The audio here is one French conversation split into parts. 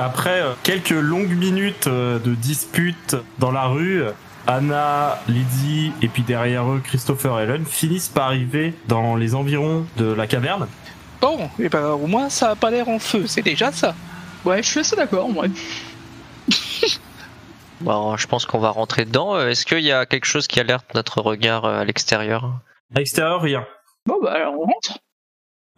Après euh, quelques longues minutes euh, de disputes dans la rue, Anna, Lydie et puis derrière eux Christopher et Ellen finissent par arriver dans les environs de la caverne. Bon, et ben au moins ça a pas l'air en feu, c'est déjà ça. Ouais, je suis assez d'accord, moi. Bon, je pense qu'on va rentrer dedans. Euh, Est-ce qu'il y a quelque chose qui alerte notre regard à l'extérieur? À l'extérieur, rien. Bon, bah alors on rentre.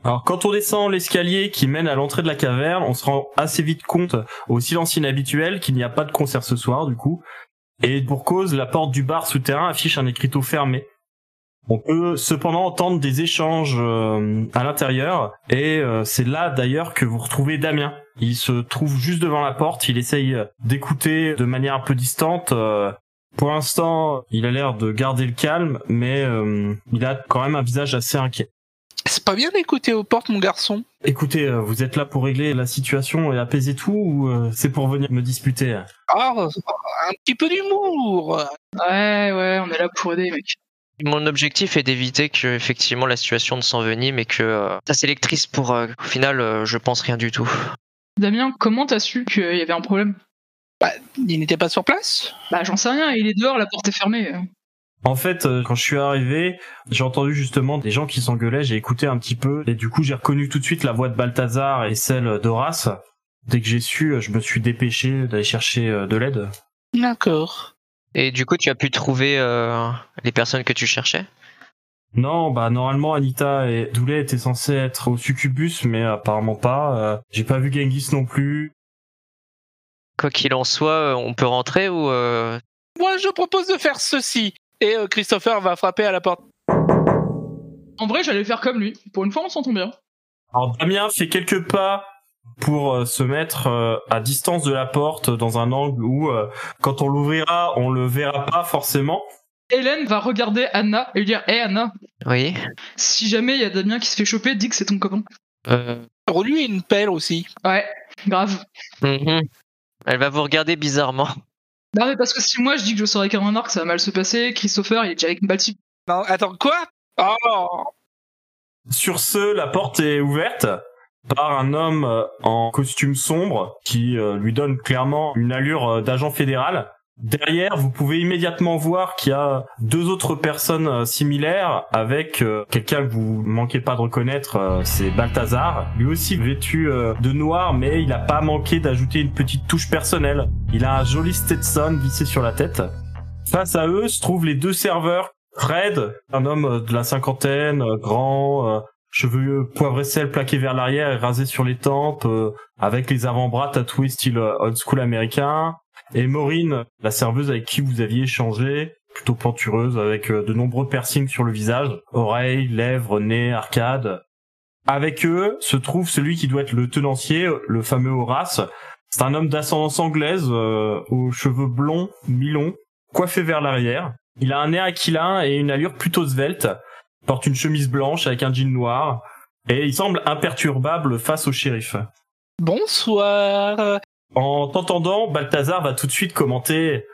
Alors quand on descend l'escalier qui mène à l'entrée de la caverne, on se rend assez vite compte au silence inhabituel qu'il n'y a pas de concert ce soir du coup. Et pour cause, la porte du bar souterrain affiche un écriteau fermé. On peut cependant entendre des échanges euh, à l'intérieur et euh, c'est là d'ailleurs que vous retrouvez Damien. Il se trouve juste devant la porte, il essaye d'écouter de manière un peu distante. euh, pour l'instant, il a l'air de garder le calme, mais il a quand même un visage assez inquiet. C'est pas bien d'écouter aux portes, mon garçon. Écoutez, euh, vous êtes là pour régler la situation et apaiser tout ou euh, c'est pour venir me disputer Ah, un petit peu d'humour. Ouais, ouais, on est là pour aider, mec. Mon objectif est d'éviter que effectivement la situation ne s'envenime et que euh, ta sélectrice pour euh, au final euh, je pense rien du tout. Damien, comment t'as su qu'il y avait un problème? Bah, il n'était pas sur place. Bah, j'en sais rien, il est dehors, la porte est fermée. En fait, euh, quand je suis arrivé, j'ai entendu justement des gens qui s'engueulaient, j'ai écouté un petit peu et du coup j'ai reconnu tout de suite la voix de Balthazar et celle d'Horace. Dès que j'ai su, je me suis dépêché d'aller chercher euh, de l'aide. D'accord. Et du coup tu as pu trouver euh, les personnes que tu cherchais? Non, bah normalement Anita et Doulet étaient censés être au succubus, mais apparemment pas. Euh, j'ai pas vu Genghis non plus. Quoi qu'il en soit, on peut rentrer ou euh, Moi, je propose de faire ceci. Et euh, Christopher va frapper à la porte. En vrai, j'allais faire comme lui. Pour une fois, on s'entend bien. Alors Damien fait quelques pas pour euh, se mettre euh, à distance de la porte dans un angle où euh, quand on l'ouvrira, on le verra pas forcément. Hélène va regarder Anna et lui dire Hé Anna, Oui. si jamais il y a Damien qui se fait choper, dis que c'est ton copain. Euh, Pour lui, une pelle aussi. Ouais, grave. mhm. Elle va vous regarder bizarrement. Non, mais parce que si moi je dis que je serai qu'un un arc, ça va mal se passer. Christopher, il est déjà avec type. Non, attends, quoi? Oh Sur ce, la porte est ouverte par un homme euh, en costume sombre qui euh, lui donne clairement une allure euh, d'agent fédéral. Derrière, vous pouvez immédiatement voir qu'il y a deux autres personnes euh, similaires avec euh, quelqu'un que vous manquez pas de reconnaître, euh, c'est Balthazar, lui aussi vêtu de noir, mais il a pas manqué d'ajouter une petite touche personnelle. Il a un joli Stetson vissé sur la tête. Face à eux se trouvent les deux serveurs. Fred, un homme de la cinquantaine, grand, cheveux poivre et sel plaqués vers l'arrière et rasés sur les tempes, avec les avant-bras tatoués style old school américain. Et Maureen, la serveuse avec qui vous aviez échangé, plutôt plantureuse, avec euh, de nombreux piercings sur le visage, oreilles, lèvres, nez, arcades. Avec eux se trouve celui qui doit être le tenancier, le fameux Horace. C'est un homme d'ascendance anglaise, euh, aux cheveux blonds, mi-longs, coiffé vers l'arrière. Il a un nez aquilin et une allure plutôt svelte, porte une chemise blanche avec un jean noir, et il semble imperturbable face au shérif. Bonsoir. En t'entendant, Balthazar va tout de suite commenter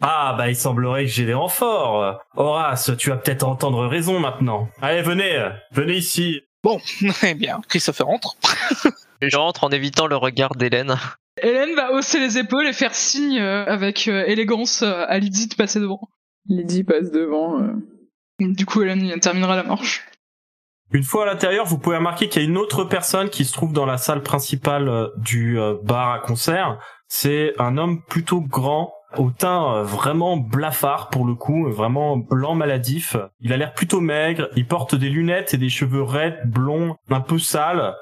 Ah bah il semblerait que j'ai des renforts. Horace, tu vas peut-être entendre raison maintenant. Allez, venez, venez ici. Bon, eh bien, Christopher entre. Je rentre en évitant le regard d'Hélène. Hélène va hausser les épaules et faire signe euh, avec euh, élégance euh, à Lydie de passer devant. Lydie passe devant. euh. Du coup, Hélène terminera la marche. Une fois à l'intérieur, vous pouvez remarquer qu'il y a une autre personne qui se trouve dans la salle principale euh, du euh, bar à concert. C'est un homme plutôt grand, au teint euh, vraiment blafard pour le coup, vraiment blanc maladif. Il a l'air plutôt maigre, il porte des lunettes et des cheveux raides, blonds, un peu sales.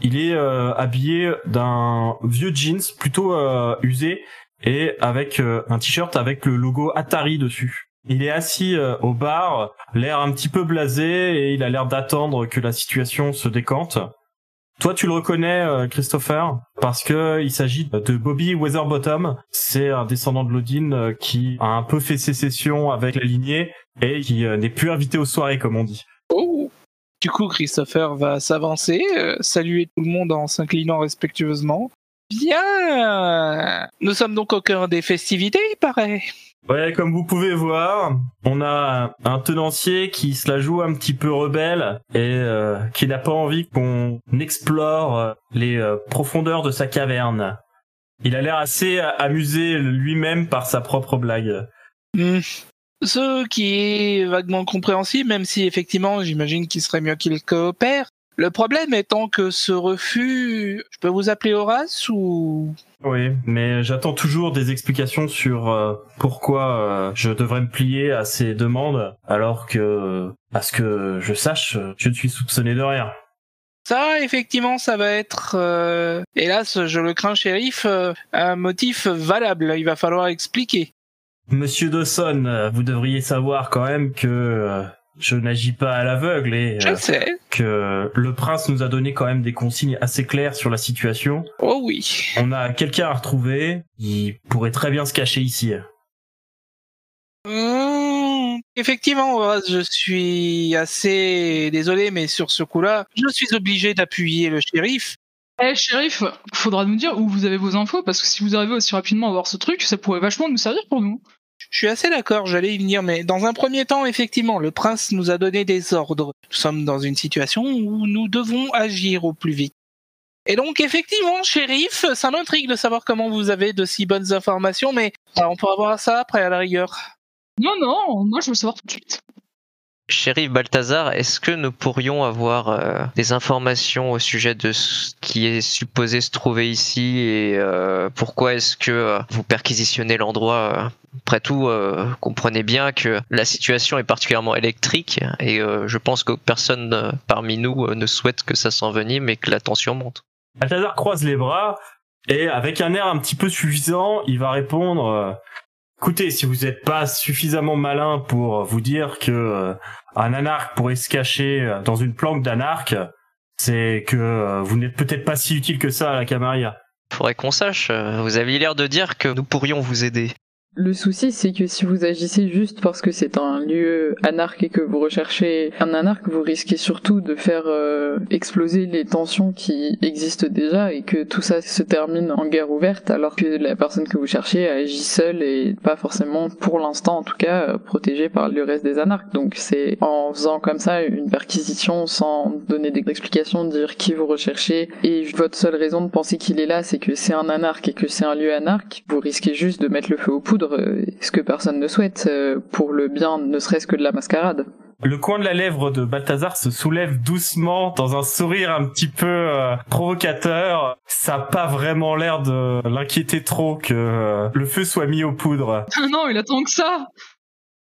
Il est habillé d'un vieux jeans plutôt usé et avec un t-shirt avec le logo Atari dessus. Il est assis euh, au bar, l'air un petit peu blasé et il a l'air d'attendre que la situation se décante. Toi, tu le reconnais, euh, Christopher, parce que il s'agit de Bobby Weatherbottom. C'est un descendant de Lodin euh, qui a un peu fait sécession avec la lignée et qui euh, n'est plus invité aux soirées, comme on dit. Oh Du coup, Christopher va s'avancer, euh, saluer tout le monde en s'inclinant respectueusement. Bien Nous sommes donc au cœur des festivités, il paraît. Ouais, comme vous pouvez voir, on a un tenancier qui se la joue un petit peu rebelle et euh, qui n'a pas envie qu'on explore euh, les euh, profondeurs de sa caverne. Il a l'air assez amusé lui-même par sa propre blague. Hmm. Ce qui est vaguement compréhensible, même si effectivement j'imagine qu'il serait mieux qu'il coopère. Le problème étant que ce refus, je peux vous appeler Horace ou? Oui, mais j'attends toujours des explications sur euh, pourquoi euh, je devrais me plier à ces demandes alors que, euh, à ce que je sache, je ne suis soupçonné de rien. Ça, effectivement, ça va être, euh, hélas, je le crains, shérif, un motif valable. Il va falloir expliquer. Monsieur Dawson, vous devriez savoir quand même que je n'agis pas à l'aveugle et Je euh, sais. que le prince nous a donné quand même des consignes assez claires sur la situation. Oh oui. On a quelqu'un à retrouver, il pourrait très bien se cacher ici. Hmm, Effectivement, je suis assez désolé, mais sur ce coup-là, je suis obligé d'appuyer le shérif. Eh, shérif, faudra nous dire où vous avez vos infos, parce que si vous arrivez aussi rapidement à voir ce truc, ça pourrait vachement nous servir pour nous. Je suis assez d'accord, j'allais y venir, mais dans un premier temps, effectivement, le prince nous a donné des ordres. Nous sommes dans une situation où nous devons agir au plus vite. Et donc, effectivement, shérif, ça m'intrigue de savoir comment vous avez de si bonnes informations, mais ah, on pourra voir ça après à la rigueur. Non, non, moi je veux savoir tout de suite. Shérif Balthazar, est-ce que nous pourrions avoir euh, des informations au sujet de ce qui est supposé se trouver ici et euh, pourquoi est-ce que euh, vous perquisitionnez l'endroit euh, Après tout, euh, comprenez bien que la situation est particulièrement électrique et je pense que personne parmi nous ne souhaite que ça s'envenime et que la tension monte. Balthazar croise les bras et avec un air un petit peu suffisant, il va répondre Écoutez, si vous n'êtes pas suffisamment malin pour vous dire que un anarque pourrait se cacher euh, dans une planque d'anarque, c'est que euh, vous n'êtes peut-être pas si utile que ça à la Camarilla. Faudrait qu'on sache, euh, vous aviez l'air de dire que nous pourrions vous aider. Le souci, c'est que si vous agissez juste parce que c'est un lieu anarque et que vous recherchez un anarque, vous risquez surtout de faire euh, exploser les tensions qui existent déjà et que tout ça se termine en guerre ouverte alors que la personne que vous cherchez agit seule et pas forcément, pour l'instant en tout cas, euh, protégée par le reste des anarques. Donc c'est en faisant comme ça une perquisition sans donner d'explications, dire qui vous recherchez et votre seule raison de penser qu'il est là, c'est que c'est un anarque et que c'est un lieu anarque, vous risquez juste de mettre le feu aux poudres, euh, ce que personne ne souhaite, euh, pour le bien ne serait-ce que de la mascarade? Le coin de la lèvre de Balthazar se soulève doucement dans un sourire un petit peu euh, provocateur. Ça n'a pas vraiment l'air de l'inquiéter trop que euh, le feu soit mis aux poudres. Ah non, il attend que ça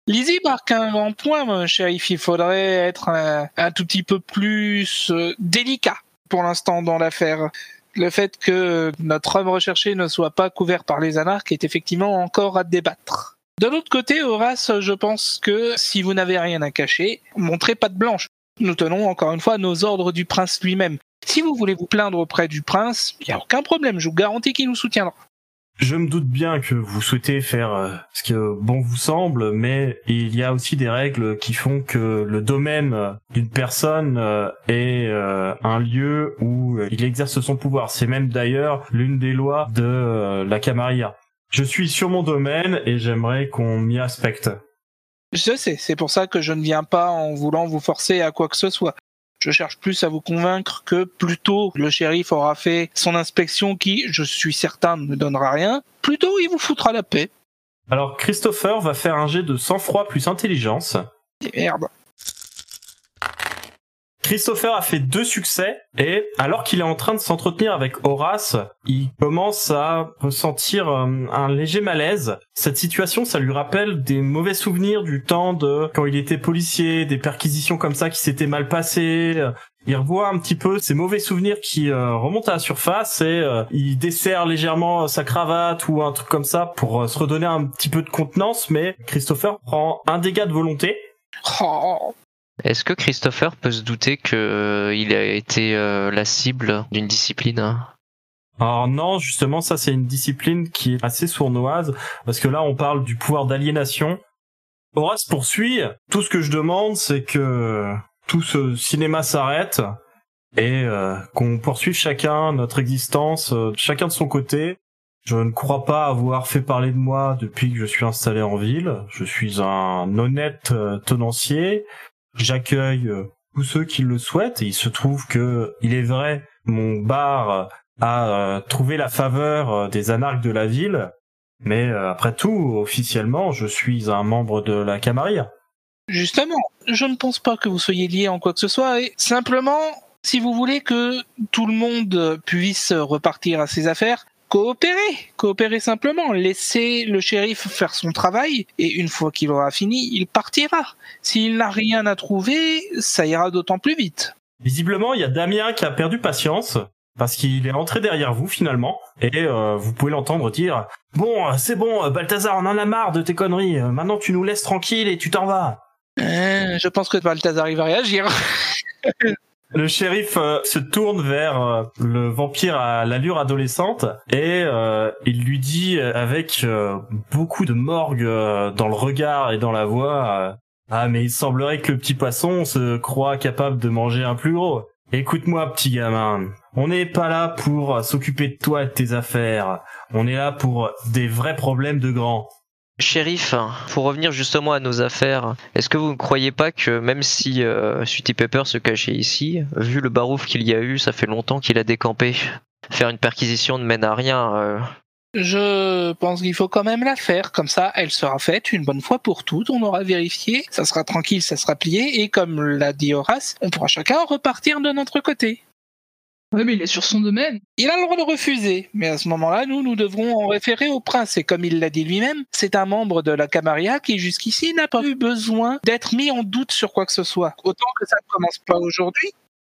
Lizzie marque un grand point, mon shérif. Il faudrait être un, un tout petit peu plus euh, délicat pour l'instant dans l'affaire. Le fait que notre homme recherché ne soit pas couvert par les anarques est effectivement encore à débattre. De l'autre côté, Horace, je pense que si vous n'avez rien à cacher, montrez pas de blanche. Nous tenons encore une fois nos ordres du prince lui-même. Si vous voulez vous plaindre auprès du prince, il n'y a aucun problème, je vous garantis qu'il nous soutiendra. Je me doute bien que vous souhaitez faire euh, ce que bon vous semble, mais il y a aussi des règles qui font que le domaine d'une personne euh, est euh, un lieu où il exerce son pouvoir. C'est même d'ailleurs l'une des lois de la Camarilla. Je suis sur mon domaine et j'aimerais qu'on m'y aspecte. Je sais, c'est pour ça que je ne viens pas en voulant vous forcer à quoi que ce soit. Je cherche plus à vous convaincre que plus tôt le shérif aura fait son inspection qui, je suis certain, ne donnera rien, plus tôt il vous foutra la paix. Alors Christopher va faire un jet de sang-froid plus intelligence. Et merde. Christopher a fait deux succès et alors qu'il est en train de s'entretenir avec Horace, il commence à ressentir euh, un léger malaise. Cette situation, ça lui rappelle des mauvais souvenirs du temps de quand il était policier, des perquisitions comme ça qui s'étaient mal passées. Il revoit un petit peu ces mauvais souvenirs qui euh, remontent à la surface et euh, il dessert légèrement sa cravate ou un truc comme ça pour se redonner un petit peu de contenance. Mais Christopher prend un dégât de volonté Oh, Est-ce que Christopher peut se douter que euh, a été euh, la cible d'une discipline hein? Alors non, justement, ça c'est une discipline qui est assez sournoise, parce que là on parle du pouvoir d'aliénation. Horace poursuit, tout ce que je demande c'est que tout ce cinéma s'arrête et euh, qu'on poursuive chacun notre existence, chacun de son côté. Je ne crois pas avoir fait parler de moi depuis que je suis installé en ville. Je suis un honnête tenancier. J'accueille euh, tous ceux qui le souhaitent. Et il se trouve que, il est vrai, mon bar a euh, trouvé la faveur euh, des anarques de la ville, mais après tout, officiellement, je suis un membre de la Camarilla. Justement, je ne pense pas que vous soyez liés en quoi que ce soit, et simplement, si vous voulez que tout le monde puisse repartir à ses affaires, coopérez, coopérez simplement, laissez le shérif faire son travail, et une fois qu'il aura fini, il partira. S'il n'a rien à trouver, ça ira d'autant plus vite. Visiblement, il y a Damien qui a perdu patience parce qu'il est entré derrière vous finalement et euh, vous pouvez l'entendre dire "Bon, euh, c'est bon, euh, Balthazar, on en a marre de tes conneries. Maintenant, tu nous laisses tranquille et tu t'en vas." Euh, je pense que Balthazar il va réagir. Le shérif euh, se tourne vers euh, le vampire à l'allure adolescente et euh, il lui dit avec beaucoup de morgue dans le regard et dans la voix Ah mais il semblerait que le petit poisson se croit capable de manger un plus gros. Écoute-moi petit gamin, on n'est pas là pour s'occuper de toi et de tes affaires, on est là pour des vrais problèmes de grands. Shérif, pour revenir justement à nos affaires, est-ce que vous ne croyez pas que même si euh, Sweetie Pepper se cachait ici, vu le barouf qu'il y a eu, ça fait longtemps qu'il a décampé? Faire une perquisition ne mène à rien. euh. Je pense qu'il faut quand même la faire, comme ça elle sera faite une bonne fois pour toutes, on aura vérifié, ça sera tranquille, ça sera plié, et comme l'a dit Horace, on pourra chacun repartir de notre côté. Ouais, mais il est sur son domaine. Il a le droit de refuser, mais à ce moment-là, nous, nous devrons en référer au prince, et comme il l'a dit lui-même, c'est un membre de la Camarilla qui jusqu'ici n'a pas eu besoin d'être mis en doute sur quoi que ce soit. Autant que ça ne commence pas aujourd'hui.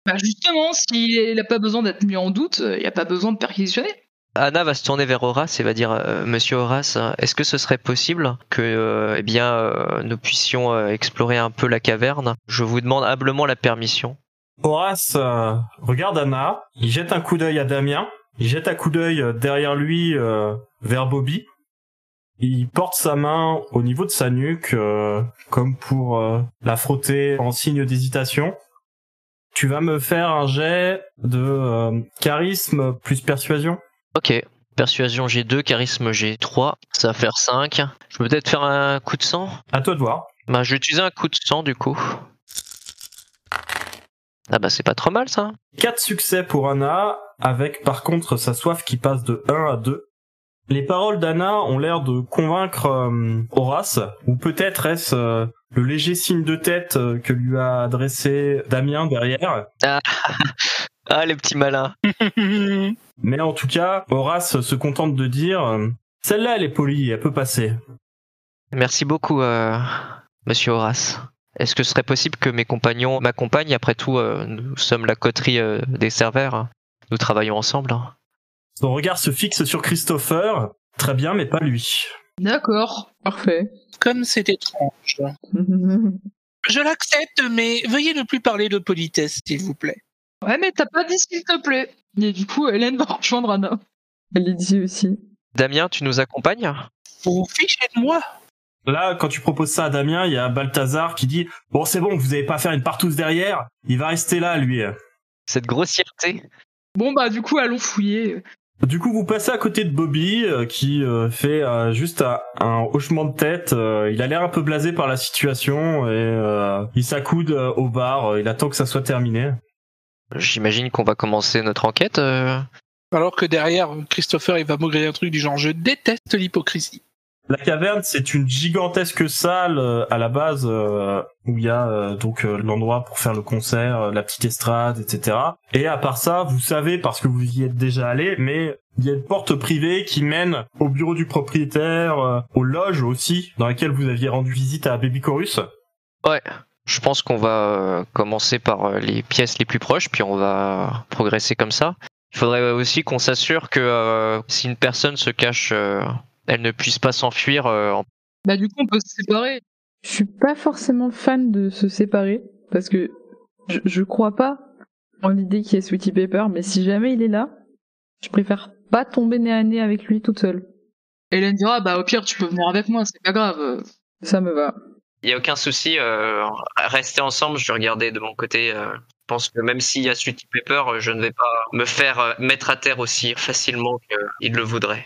Bah justement, s'il n'a pas besoin d'être mis en doute, il n'y a pas besoin de perquisitionner. Anna va se tourner vers Horace et va dire euh, Monsieur Horace, est-ce que ce serait possible que euh, eh bien euh, nous puissions euh, explorer un peu la caverne? Je vous demande humblement la permission. Horace euh, regarde Anna, il jette un coup d'œil à Damien, il jette un coup d'œil euh, derrière lui euh, vers Bobby. Il porte sa main au niveau de sa nuque, euh, comme pour euh, la frotter en signe d'hésitation. Tu vas me faire un jet de euh, charisme plus persuasion. Ok. Persuasion G2, charisme G3, ça va faire 5. Je peux peut-être faire un coup de sang? À toi de voir. Bah je vais utiliser un coup de sang du coup. Ah bah c'est pas trop mal ça. Quatre succès pour Anna, avec par contre sa soif qui passe de 1 à 2. Les paroles d'Anna ont l'air de convaincre euh, Horace, ou peut-être est-ce euh, le léger signe de tête euh, que lui a adressé Damien derrière. Ah, ah les petits malins. Mais en tout cas, Horace se contente de dire euh, Celle-là, elle est polie, elle peut passer. Merci beaucoup, euh, Monsieur Horace. Est-ce que ce serait possible que mes compagnons m'accompagnent? Après tout, euh, nous sommes la coterie euh, des serveurs. Nous travaillons ensemble. hein. Son regard se fixe sur Christopher. Très bien, mais pas lui. D'accord. Parfait. Comme c'est étrange. Je l'accepte, mais veuillez ne plus parler de politesse, s'il vous plaît. Ouais, mais t'as pas dit s'il te plaît. Et du coup, Hélène va rejoindre Anna. Elle est dit aussi. Damien, tu nous accompagnes? Vous vous fichez de moi Là, quand tu proposes ça à Damien, il y a Balthazar qui dit Bon, c'est bon, vous avez pas faire une partouze derrière, il va rester là, lui. Cette grossièreté Bon, bah, du coup, allons fouiller. Du coup, vous passez à côté de Bobby, euh, qui euh, fait euh, juste un, un hochement de tête. euh, il a l'air un peu blasé par la situation et euh, il s'accoude euh, au bar. euh, il attend que ça soit terminé. J'imagine qu'on va commencer notre enquête. euh. Alors que derrière, Christopher, il va maugréer un truc du genre Je déteste l'hypocrisie. La caverne, c'est une gigantesque salle euh, à la base euh, où il y a euh, donc l'endroit pour faire le concert, la petite estrade, etc. Et à part ça, vous savez parce que vous y êtes déjà allé, mais il y a une porte privée qui mène au bureau du propriétaire, aux loges aussi, dans laquelle vous aviez rendu visite à Baby Chorus. Ouais. Je pense qu'on va commencer par les pièces les plus proches, puis on va progresser comme ça. Il faudrait aussi qu'on s'assure que si une personne se cache, elle ne puisse pas s'enfuir. euh, en- Bah du coup on peut se séparer. Je suis pas forcément fan de se séparer parce que je, je crois pas en l'idée qu'il y ait Sweetie Pepper, mais si jamais il est là, je préfère pas tomber nez à nez avec lui toute seule. Hélène dira bah au pire tu peux venir avec moi, c'est pas grave. Ça me va. Il y a aucun souci. Euh, rester ensemble. Je vais regarder de mon côté. euh, je pense que même s'il y a Sweetie Pepper, euh, je ne vais pas me faire mettre à terre aussi facilement qu'il le voudrait.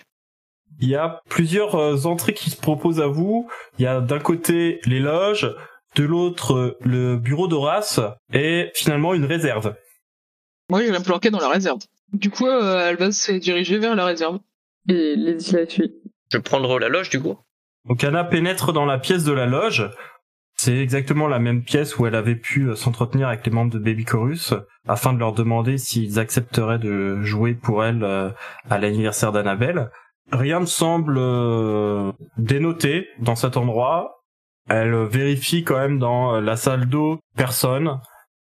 Il y a plusieurs euh, entrées qui se proposent à vous. Il y a d'un côté les loges, de l'autre euh, le bureau d'Horace et finalement une réserve. Moi je vais me planquer dans la réserve. Du coup euh, elle va se diriger vers la réserve. Et Lady la suit. Je prendrai la loge du coup. Donc Anna pénètre dans la pièce de la loge. C'est exactement la même pièce où elle avait pu euh, s'entretenir avec les membres de Baby Chorus afin de leur demander s'ils accepteraient de jouer pour elle euh, à l'anniversaire d'Annabelle. Rien ne semble euh, dénoté dans cet endroit. Elle vérifie quand même dans euh, la salle d'eau personne,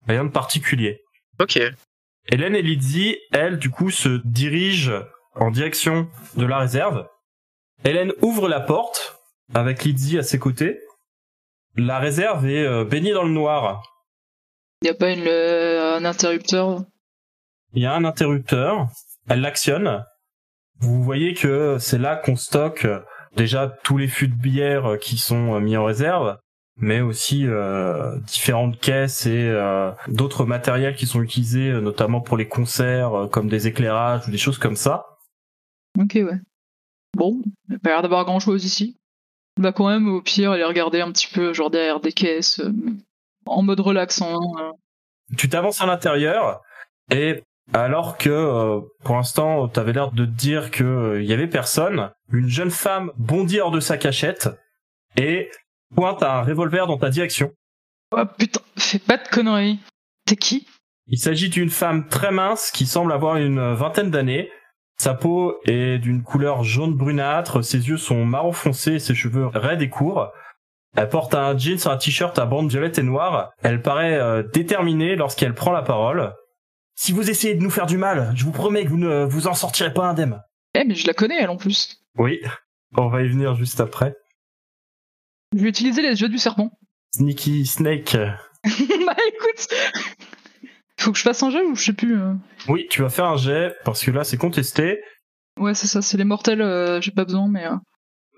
rien de particulier. Ok. Hélène et Lizzie, elles, du coup, se dirigent en direction de la réserve. Hélène ouvre la porte avec Lizzie à ses côtés. La réserve est euh, baignée dans le noir. Y a pas une, euh, un interrupteur? Il y a un interrupteur. Elle l'actionne. Vous voyez que c'est là qu'on stocke euh, déjà tous les fûts de bière euh, qui sont euh, mis en réserve, mais aussi euh, différentes caisses et euh, d'autres matériels qui sont utilisés notamment pour les concerts, comme des éclairages ou des choses comme ça. Ok ouais. Bon, il a pas l'air d'avoir grand chose ici. On va quand même au pire aller regarder un petit peu genre derrière des caisses en mode relaxant. tu t'avances à l'intérieur et alors que euh, pour l'instant t'avais l'air de te dire que euh, y avait personne, une jeune femme bondit hors de sa cachette et pointe un revolver dans ta direction. Oh putain, fais pas de conneries. T'es qui? Il s'agit d'une femme très mince qui semble avoir une vingtaine d'années. Sa peau est d'une couleur jaune brunâtre, ses yeux sont marron foncé et ses cheveux raides et courts. Elle porte un jeans, un t-shirt à bandes violettes et noires. Elle paraît euh, déterminée lorsqu'elle prend la parole. Si vous essayez de nous faire du mal, je vous promets que vous ne vous en sortirez pas indemne. Eh mais je la connais elle en plus. Oui, on va y venir juste après. Je vais utiliser les yeux du serpent. Sneaky Snake. bah écoute Faut que je fasse un jeu ou je sais plus. euh. Oui, tu vas faire un jet parce que là c'est contesté. Ouais c'est ça, c'est les mortels, euh, j'ai pas besoin mais... euh,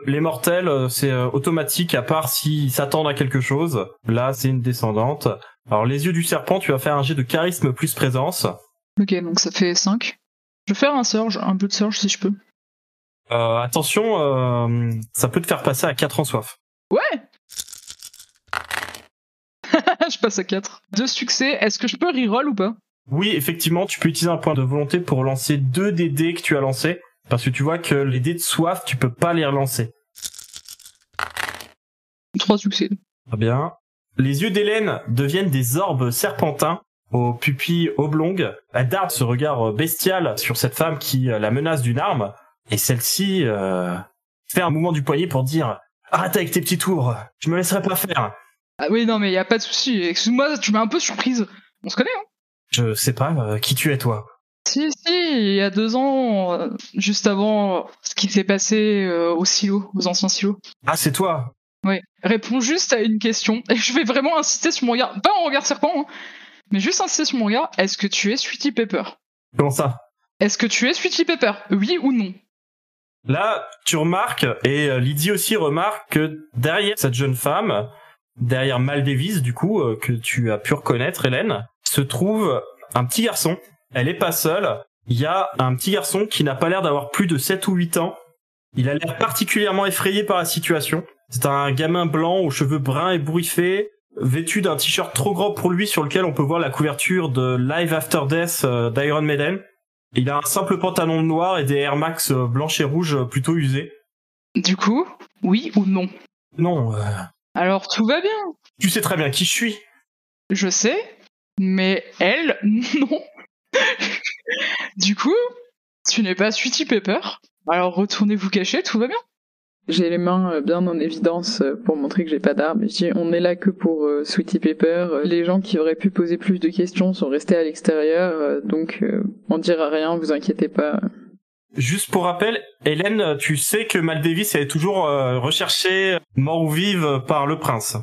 Les mortels, c'est automatique à part s'ils s'attendent à quelque chose. Là, c'est une descendante. Alors les yeux du serpent, tu vas faire un jet de charisme plus présence. Ok donc ça fait 5. Je vais faire un surge, un bleu de surge si je peux. Euh, attention, euh, ça peut te faire passer à 4 en soif. Ouais Je passe à 4. Deux succès, est-ce que je peux reroll ou pas? Oui, effectivement, tu peux utiliser un point de volonté pour lancer deux des dés que tu as lancés. Parce que tu vois que les dés de soif, tu peux pas les relancer. Trois succès. Très bien. Les yeux d'Hélène deviennent des orbes serpentins aux pupilles oblongues. Elle darde ce regard bestial sur cette femme qui euh, la menace d'une arme. Et celle-ci euh, fait un mouvement du poignet pour dire « Arrête avec tes petits tours, je me laisserai pas faire. Ah oui non mais y a pas de souci. Excuse-moi, tu m'as un peu surprise. On se connaît hein » Je sais pas euh, qui tu es toi? Si, si, il y a deux ans, euh, juste avant ce qui s'est passé euh, au silo, aux anciens silos. Ah, c'est toi Oui. Réponds juste à une question, et je vais vraiment insister sur mon regard, pas en regard serpent, hein, mais juste insister sur mon regard, est-ce que tu es Sweetie Pepper? Comment ça? Est-ce que tu es Sweetie Pepper? Oui ou non? Là, tu remarques, et euh, Lydie aussi remarque que derrière cette jeune femme, derrière Mal Davis, du coup, euh, que tu as pu reconnaître, Hélène, se trouve un petit garçon. Elle est pas seule. Il y a un petit garçon qui n'a pas l'air d'avoir plus de 7 ou 8 ans. Il a l'air particulièrement effrayé par la situation. C'est un gamin blanc aux cheveux bruns et bourriffés, vêtu d'un t-shirt trop grand pour lui sur lequel on peut voir la couverture de Live After Death euh, d'Iron Maiden. Il a un simple pantalon noir et des Air Max euh, blanches et rouges euh, plutôt usés. Du coup, Oui ou non? Non, euh, Alors tout va bien. tu sais très bien qui je suis. Je sais, mais elle, non. du coup, tu n'es pas Sweetie Pepper. Alors retournez vous cacher, tout va bien. J'ai les mains euh, bien en évidence euh, pour montrer que j'ai pas d'armes. Je dis, on est là que pour euh, Sweetie Pepper. Les gens qui auraient pu poser plus de questions sont restés à l'extérieur, euh, donc euh, on dira rien, vous inquiétez pas. Juste pour rappel, Hélène, tu sais que Mal Davis est toujours euh, recherchée, mort ou vive, par le prince.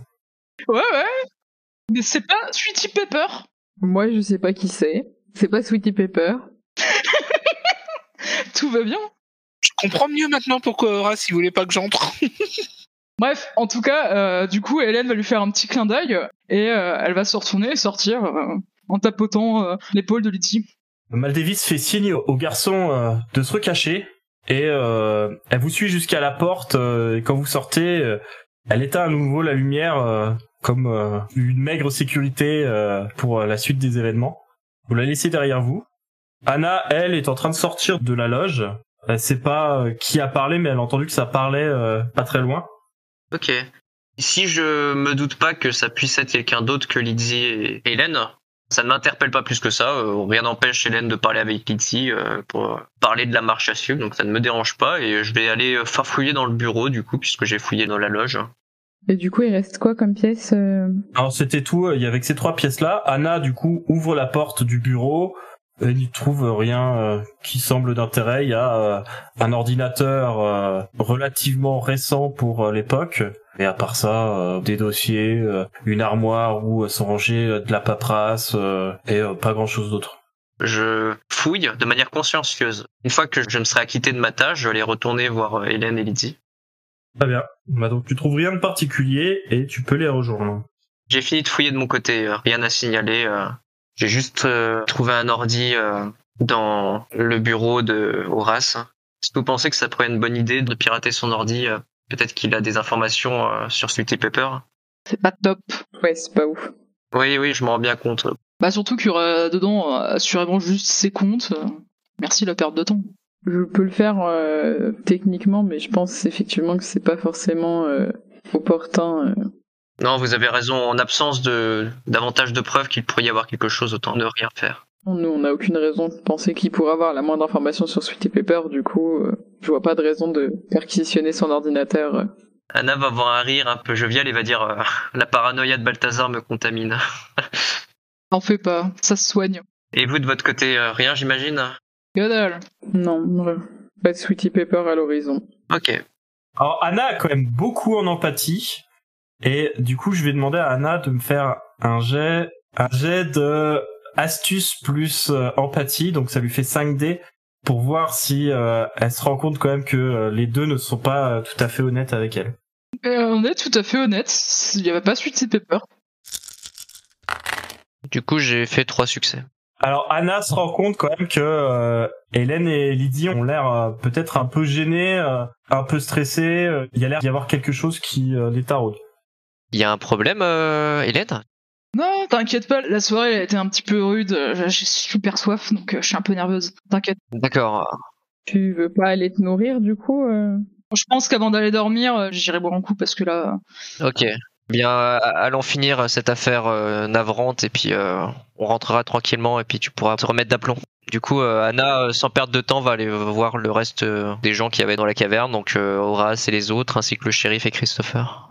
Ouais, ouais. Mais c'est pas Sweetie Pepper. Moi, je sais pas qui c'est. C'est pas Sweetie Pepper. Tout va bien. Je comprends mieux maintenant pourquoi Horace il voulait pas que j'entre. Bref, en tout cas, euh, du coup, Hélène va lui faire un petit clin d'œil et euh, elle va se retourner et sortir euh, en tapotant euh, l'épaule de Lydie. Mal Davis fait signe au garçon euh, de se recacher et euh, elle vous suit jusqu'à la porte. euh, et quand vous sortez, euh, elle éteint à nouveau la lumière euh, comme euh, une maigre sécurité euh, pour la suite des événements. Vous la laissez derrière vous. Anna, elle, est en train de sortir de la loge. Elle sait pas euh, qui a parlé, mais elle a entendu que ça parlait euh, pas très loin. Ok. Si je me doute pas que ça puisse être quelqu'un d'autre que Lydie et Hélène, ça ne m'interpelle pas plus que ça. Euh, rien n'empêche Hélène de parler avec Lydie euh, pour parler de la marche à suivre, donc ça ne me dérange pas. Et je vais aller euh, farfouiller dans le bureau du coup, puisque j'ai fouillé dans la loge. Et du coup, il reste quoi comme pièce euh? Alors c'était tout, il y avait que ces trois pièces-là. Anna, du coup, ouvre la porte du bureau. Elle n'y trouve rien euh, qui semble d'intérêt. Il y a euh, un ordinateur euh, relativement récent pour l'époque. Et à part ça, des dossiers, une armoire où sont rangés de la paperasse et pas grand-chose d'autre. Je fouille de manière consciencieuse. Une fois que je me serai acquitté de ma tâche, je vais aller retourner voir Hélène et Lydie. Très bien. Bah, donc tu trouves rien de particulier et tu peux les rejoindre. J'ai fini de fouiller de mon côté, rien à signaler. J'ai juste euh, trouvé un ordi euh, dans le bureau de Horace. Si vous pensez que ça pourrait être une bonne idée de pirater son ordi, euh, peut-être qu'il a des informations euh, sur Sweetie Pepper. C'est pas top. Ouais, c'est pas ouf. Oui, oui, je m'en rends bien compte. Bah surtout qu'il y aura dedans euh, assurément juste ses comptes. Merci la perte de temps. Je peux le faire euh, techniquement, mais je pense effectivement que c'est pas forcément euh, opportun. Non, vous avez raison. En absence de davantage de preuves qu'il pourrait y avoir quelque chose, autant ne rien faire. Nous, on n'a aucune raison de penser qu'il pourrait avoir la moindre information sur Sweetie Pepper, du coup, euh, je vois pas de raison de perquisitionner son ordinateur. Anna va avoir un rire un peu jovial et va dire euh, La paranoïa de Balthazar me contamine. T'en fais pas, ça se soigne. Et vous, de votre côté, euh, rien, j'imagine? Dalle. Non, ouais. pas de Sweetie Pepper à l'horizon. Ok. Alors Anna a quand même beaucoup en empathie et du coup je vais demander à Anna de me faire un jet un jet de astuce plus euh, empathie donc ça lui fait 5D pour voir si euh, elle se rend compte quand même que euh, les deux ne sont pas euh, tout à fait honnêtes avec elle. Euh, on est tout à fait honnête. Il y avait pas Sweetie Pepper. Du coup, j'ai fait trois succès. Alors Anna se rend compte quand même que euh, Hélène et Lydie ont l'air euh, peut-être un peu gênées, euh, un peu stressées. Il y a l'air d'y avoir quelque chose qui euh, les taraude. Il y a un problème, euh, Hélène? Non, t'inquiète pas, la soirée elle a été un petit peu rude. euh, J'ai super soif donc euh, je suis un peu nerveuse. T'inquiète. D'accord. Tu veux pas aller te nourrir, du coup euh? Je pense qu'avant d'aller dormir, j'irai boire un coup parce que là. Ok. Bien, allons finir cette affaire navrante et puis euh, on rentrera tranquillement et puis tu pourras te remettre d'aplomb. Du coup, Anna, sans perdre de temps, va aller voir le reste des gens qui y avait dans la caverne, donc Horace et les autres, ainsi que le shérif et Christopher.